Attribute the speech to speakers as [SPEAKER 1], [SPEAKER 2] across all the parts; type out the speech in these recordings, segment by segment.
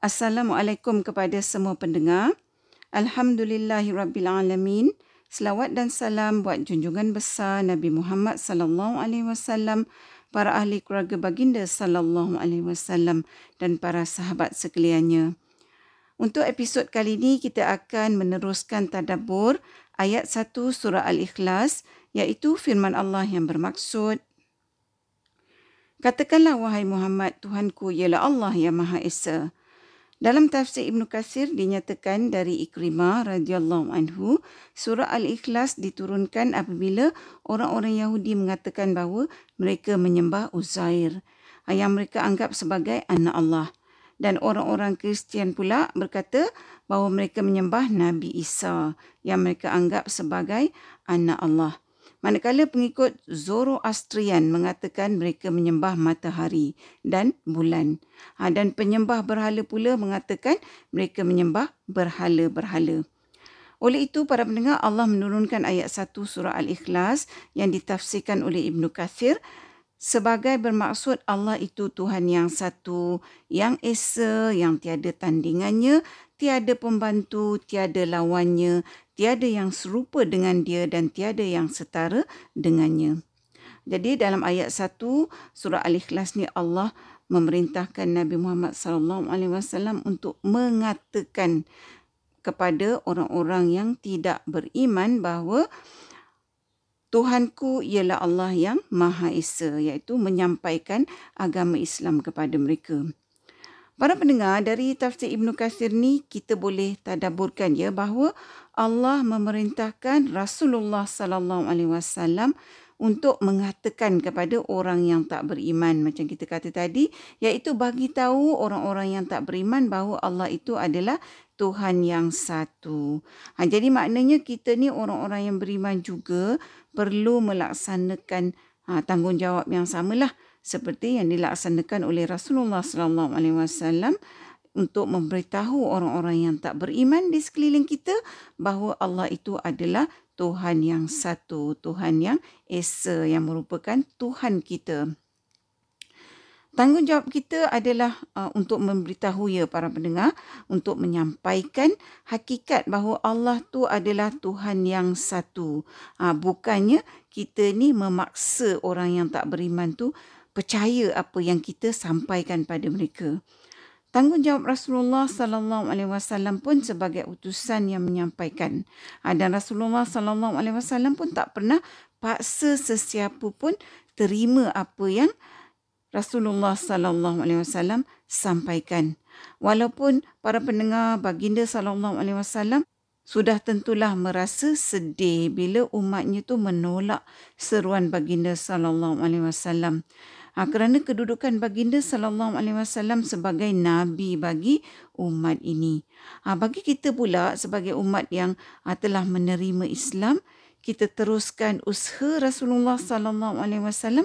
[SPEAKER 1] Assalamualaikum kepada semua pendengar. Alhamdulillahirabbilalamin. Selawat dan salam buat junjungan besar Nabi Muhammad sallallahu alaihi wasallam, para ahli keluarga baginda sallallahu alaihi wasallam dan para sahabat sekaliannya. Untuk episod kali ini kita akan meneruskan tadabbur ayat 1 surah Al-Ikhlas iaitu firman Allah yang bermaksud Katakanlah wahai Muhammad Tuhanku ialah Allah yang Maha Esa. Dalam tafsir Ibn Qasir dinyatakan dari Ikrimah radhiyallahu anhu, surah Al-Ikhlas diturunkan apabila orang-orang Yahudi mengatakan bahawa mereka menyembah Uzair yang mereka anggap sebagai anak Allah. Dan orang-orang Kristian pula berkata bahawa mereka menyembah Nabi Isa yang mereka anggap sebagai anak Allah. Manakala pengikut Zoroastrian mengatakan mereka menyembah matahari dan bulan. Ha, dan penyembah berhala pula mengatakan mereka menyembah berhala-berhala. Oleh itu, para pendengar Allah menurunkan ayat 1 surah Al-Ikhlas yang ditafsirkan oleh Ibn Kathir sebagai bermaksud Allah itu Tuhan yang satu, yang esa, yang tiada tandingannya, tiada pembantu, tiada lawannya, tiada yang serupa dengan dia dan tiada yang setara dengannya. Jadi dalam ayat 1 surah Al-Ikhlas ni Allah memerintahkan Nabi Muhammad sallallahu alaihi wasallam untuk mengatakan kepada orang-orang yang tidak beriman bahawa Tuhanku ialah Allah yang Maha Esa iaitu menyampaikan agama Islam kepada mereka. Para pendengar dari tafsir Ibn Qasir ni kita boleh tadaburkan ya bahawa Allah memerintahkan Rasulullah sallallahu alaihi wasallam untuk mengatakan kepada orang yang tak beriman macam kita kata tadi iaitu bagi tahu orang-orang yang tak beriman bahawa Allah itu adalah Tuhan yang satu. Ha, jadi maknanya kita ni orang-orang yang beriman juga perlu melaksanakan ha, tanggungjawab yang samalah seperti yang dilaksanakan oleh Rasulullah sallallahu alaihi wasallam untuk memberitahu orang-orang yang tak beriman di sekeliling kita bahawa Allah itu adalah Tuhan yang satu, Tuhan yang esa yang merupakan Tuhan kita. Tanggungjawab kita adalah uh, untuk memberitahu ya para pendengar untuk menyampaikan hakikat bahawa Allah tu adalah Tuhan yang satu. Uh, bukannya kita ni memaksa orang yang tak beriman tu percaya apa yang kita sampaikan pada mereka. Tanggungjawab Rasulullah sallallahu alaihi wasallam pun sebagai utusan yang menyampaikan. Ha, dan Rasulullah sallallahu alaihi wasallam pun tak pernah paksa sesiapa pun terima apa yang Rasulullah sallallahu alaihi wasallam sampaikan. Walaupun para pendengar baginda sallallahu alaihi wasallam sudah tentulah merasa sedih bila umatnya tu menolak seruan baginda sallallahu alaihi wasallam. Ha, kerana kedudukan baginda sallallahu alaihi wasallam sebagai nabi bagi umat ini. Ha, bagi kita pula sebagai umat yang ha, telah menerima Islam, kita teruskan usaha Rasulullah sallallahu alaihi wasallam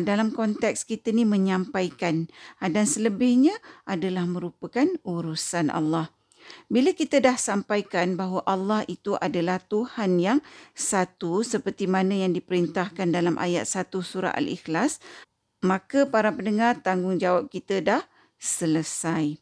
[SPEAKER 1] dalam konteks kita ni menyampaikan ha, dan selebihnya adalah merupakan urusan Allah. Bila kita dah sampaikan bahawa Allah itu adalah Tuhan yang satu seperti mana yang diperintahkan dalam ayat 1 surah Al-Ikhlas, maka para pendengar tanggungjawab kita dah selesai.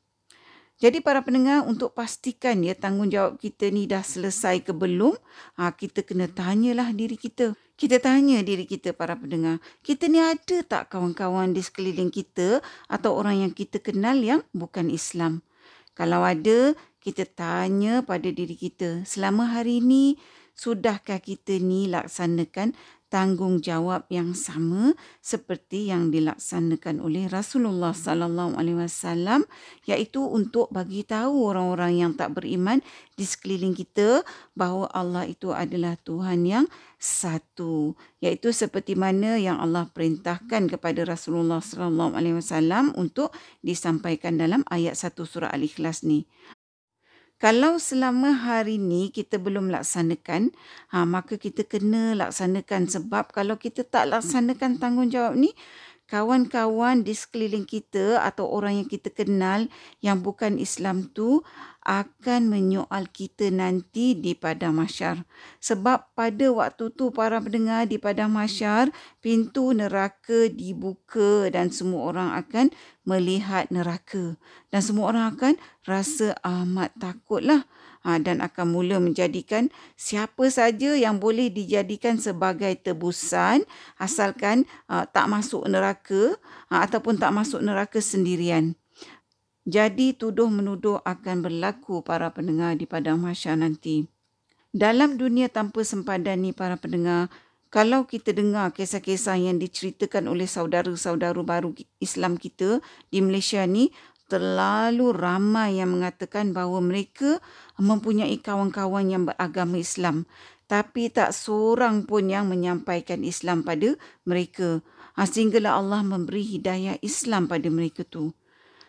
[SPEAKER 1] Jadi para pendengar untuk pastikan ya tanggungjawab kita ni dah selesai ke belum, ha, kita kena tanyalah diri kita. Kita tanya diri kita para pendengar, kita ni ada tak kawan-kawan di sekeliling kita atau orang yang kita kenal yang bukan Islam? Kalau ada, kita tanya pada diri kita, selama hari ini sudahkah kita ni laksanakan tanggungjawab yang sama seperti yang dilaksanakan oleh Rasulullah sallallahu alaihi wasallam iaitu untuk bagi tahu orang-orang yang tak beriman di sekeliling kita bahawa Allah itu adalah Tuhan yang satu iaitu seperti mana yang Allah perintahkan kepada Rasulullah sallallahu alaihi wasallam untuk disampaikan dalam ayat 1 surah Al-Ikhlas ni kalau selama hari ni kita belum laksanakan, ha, maka kita kena laksanakan sebab kalau kita tak laksanakan tanggungjawab ni, kawan-kawan di sekeliling kita atau orang yang kita kenal yang bukan Islam tu akan menyoal kita nanti di padang masyar. Sebab pada waktu tu para pendengar di padang masyar, pintu neraka dibuka dan semua orang akan melihat neraka. Dan semua orang akan rasa amat takutlah dan akan mula menjadikan siapa saja yang boleh dijadikan sebagai tebusan asalkan ha, tak masuk neraka ha, ataupun tak masuk neraka sendirian. Jadi tuduh menuduh akan berlaku para pendengar di padang mahsyar nanti. Dalam dunia tanpa sempadan ni para pendengar, kalau kita dengar kisah-kisah yang diceritakan oleh saudara-saudara baru Islam kita di Malaysia ni, terlalu ramai yang mengatakan bahawa mereka mempunyai kawan-kawan yang beragama Islam. Tapi tak seorang pun yang menyampaikan Islam pada mereka. Ha, sehinggalah Allah memberi hidayah Islam pada mereka tu.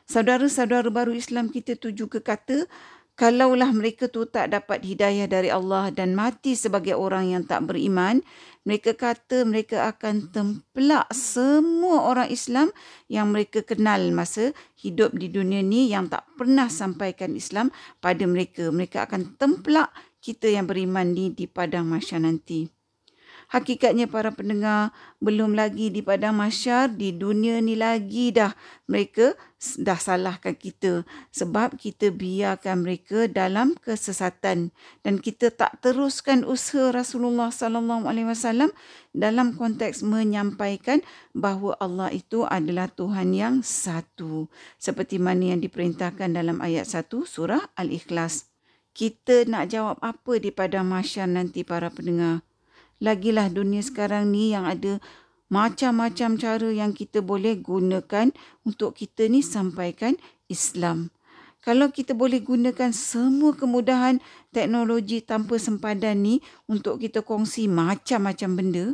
[SPEAKER 1] Saudara-saudara baru Islam kita tu juga kata, kalaulah mereka tu tak dapat hidayah dari Allah dan mati sebagai orang yang tak beriman, mereka kata mereka akan tempelak semua orang Islam yang mereka kenal masa hidup di dunia ni yang tak pernah sampaikan Islam pada mereka. Mereka akan tempelak kita yang beriman ni di padang masyarakat nanti. Hakikatnya para pendengar belum lagi di padang masyar, di dunia ni lagi dah mereka dah salahkan kita sebab kita biarkan mereka dalam kesesatan dan kita tak teruskan usaha Rasulullah sallallahu alaihi wasallam dalam konteks menyampaikan bahawa Allah itu adalah Tuhan yang satu seperti mana yang diperintahkan dalam ayat 1 surah Al-Ikhlas. Kita nak jawab apa di padang masyar nanti para pendengar? Lagilah dunia sekarang ni yang ada macam-macam cara yang kita boleh gunakan untuk kita ni sampaikan Islam. Kalau kita boleh gunakan semua kemudahan teknologi tanpa sempadan ni untuk kita kongsi macam-macam benda,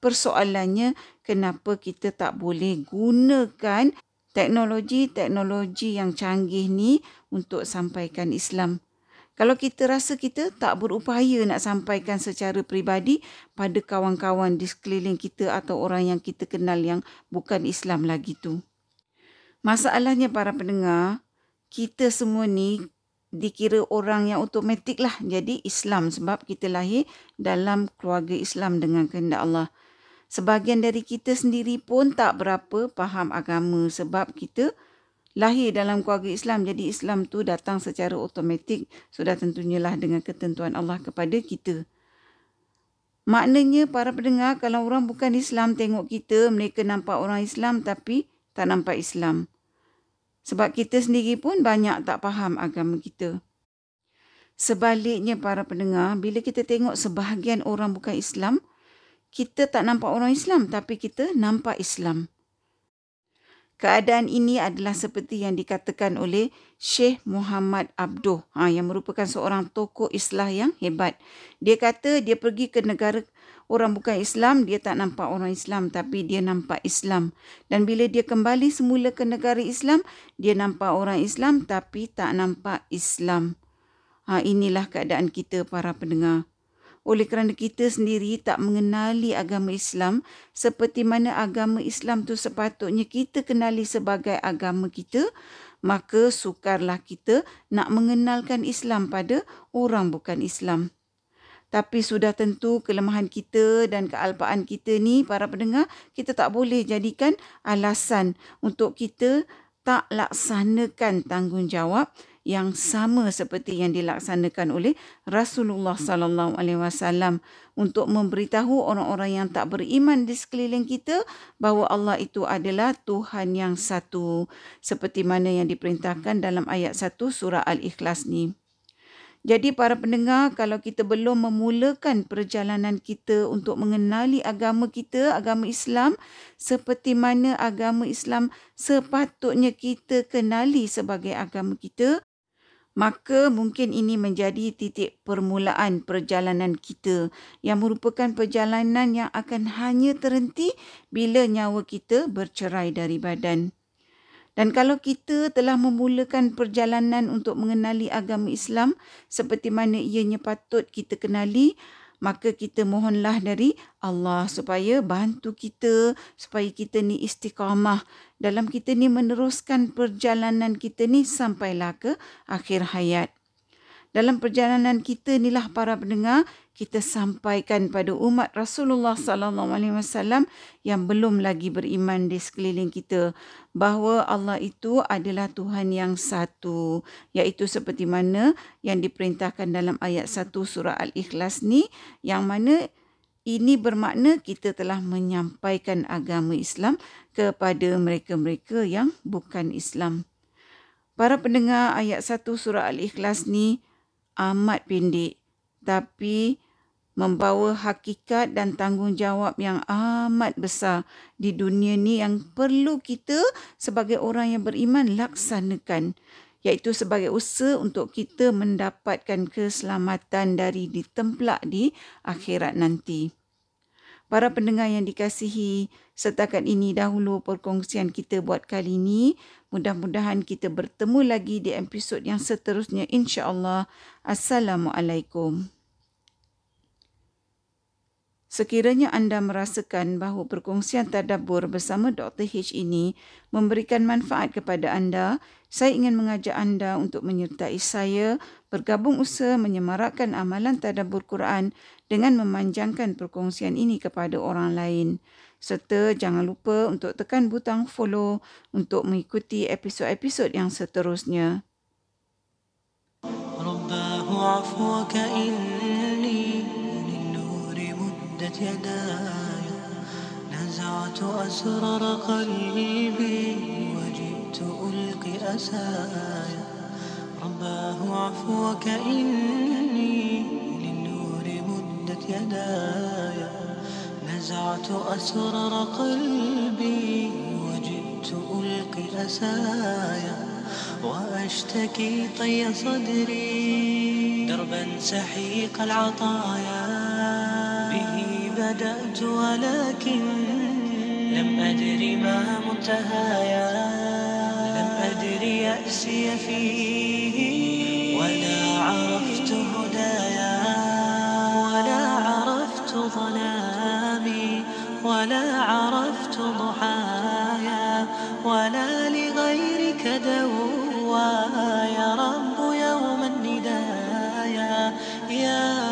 [SPEAKER 1] persoalannya kenapa kita tak boleh gunakan teknologi-teknologi yang canggih ni untuk sampaikan Islam. Kalau kita rasa kita tak berupaya nak sampaikan secara peribadi pada kawan-kawan di sekeliling kita atau orang yang kita kenal yang bukan Islam lagi tu. Masalahnya para pendengar, kita semua ni dikira orang yang automatik lah jadi Islam sebab kita lahir dalam keluarga Islam dengan kehendak Allah. Sebahagian dari kita sendiri pun tak berapa faham agama sebab kita lahir dalam keluarga Islam jadi Islam tu datang secara automatik sudah tentunya lah dengan ketentuan Allah kepada kita. Maknanya para pendengar kalau orang bukan Islam tengok kita mereka nampak orang Islam tapi tak nampak Islam. Sebab kita sendiri pun banyak tak faham agama kita. Sebaliknya para pendengar bila kita tengok sebahagian orang bukan Islam kita tak nampak orang Islam tapi kita nampak Islam. Keadaan ini adalah seperti yang dikatakan oleh Syekh Muhammad Abduh ha, yang merupakan seorang tokoh Islam yang hebat. Dia kata dia pergi ke negara orang bukan Islam, dia tak nampak orang Islam tapi dia nampak Islam. Dan bila dia kembali semula ke negara Islam, dia nampak orang Islam tapi tak nampak Islam. Ha, inilah keadaan kita para pendengar oleh kerana kita sendiri tak mengenali agama Islam seperti mana agama Islam tu sepatutnya kita kenali sebagai agama kita maka sukarlah kita nak mengenalkan Islam pada orang bukan Islam. Tapi sudah tentu kelemahan kita dan kealpaan kita ni para pendengar kita tak boleh jadikan alasan untuk kita tak laksanakan tanggungjawab yang sama seperti yang dilaksanakan oleh Rasulullah sallallahu alaihi wasallam untuk memberitahu orang-orang yang tak beriman di sekeliling kita bahawa Allah itu adalah Tuhan yang satu seperti mana yang diperintahkan dalam ayat 1 surah Al-Ikhlas ni. Jadi para pendengar, kalau kita belum memulakan perjalanan kita untuk mengenali agama kita, agama Islam, seperti mana agama Islam sepatutnya kita kenali sebagai agama kita, maka mungkin ini menjadi titik permulaan perjalanan kita yang merupakan perjalanan yang akan hanya terhenti bila nyawa kita bercerai dari badan. Dan kalau kita telah memulakan perjalanan untuk mengenali agama Islam seperti mana ianya patut kita kenali, maka kita mohonlah dari Allah supaya bantu kita supaya kita ni istiqamah dalam kita ni meneruskan perjalanan kita ni sampailah ke akhir hayat. Dalam perjalanan kita inilah para pendengar kita sampaikan pada umat Rasulullah sallallahu alaihi wasallam yang belum lagi beriman di sekeliling kita bahawa Allah itu adalah Tuhan yang satu iaitu seperti mana yang diperintahkan dalam ayat 1 surah Al-Ikhlas ni yang mana ini bermakna kita telah menyampaikan agama Islam kepada mereka-mereka yang bukan Islam. Para pendengar ayat 1 surah Al-Ikhlas ni amat pendek tapi membawa hakikat dan tanggungjawab yang amat besar di dunia ni yang perlu kita sebagai orang yang beriman laksanakan iaitu sebagai usaha untuk kita mendapatkan keselamatan dari ditemplak di akhirat nanti. Para pendengar yang dikasihi, setakat ini dahulu perkongsian kita buat kali ini. Mudah-mudahan kita bertemu lagi di episod yang seterusnya insya-Allah. Assalamualaikum. Sekiranya anda merasakan bahawa perkongsian tadabbur bersama Dr. H ini memberikan manfaat kepada anda, saya ingin mengajak anda untuk menyertai saya bergabung usaha menyemarakkan amalan tadabbur Quran dengan memanjangkan perkongsian ini kepada orang lain. Serta jangan lupa untuk tekan butang follow untuk mengikuti episod-episod yang seterusnya. Rabbahu afuaka مدت يداي نزعت أسرار قلبي وجئت ألقي أساي رباه عفوك إني للنور مدت يداي. نزعت أسرار قلبي وجئت ألقي أساي. وأشتكي طي صدري دربا سحيق العطايا. بدأت ولكن لم أدري ما منتهايا. لم أدري يأسي فيه ولا عرفت عرفت ضحايا ولا لغيرك دوايا. رب يوم الندايا يا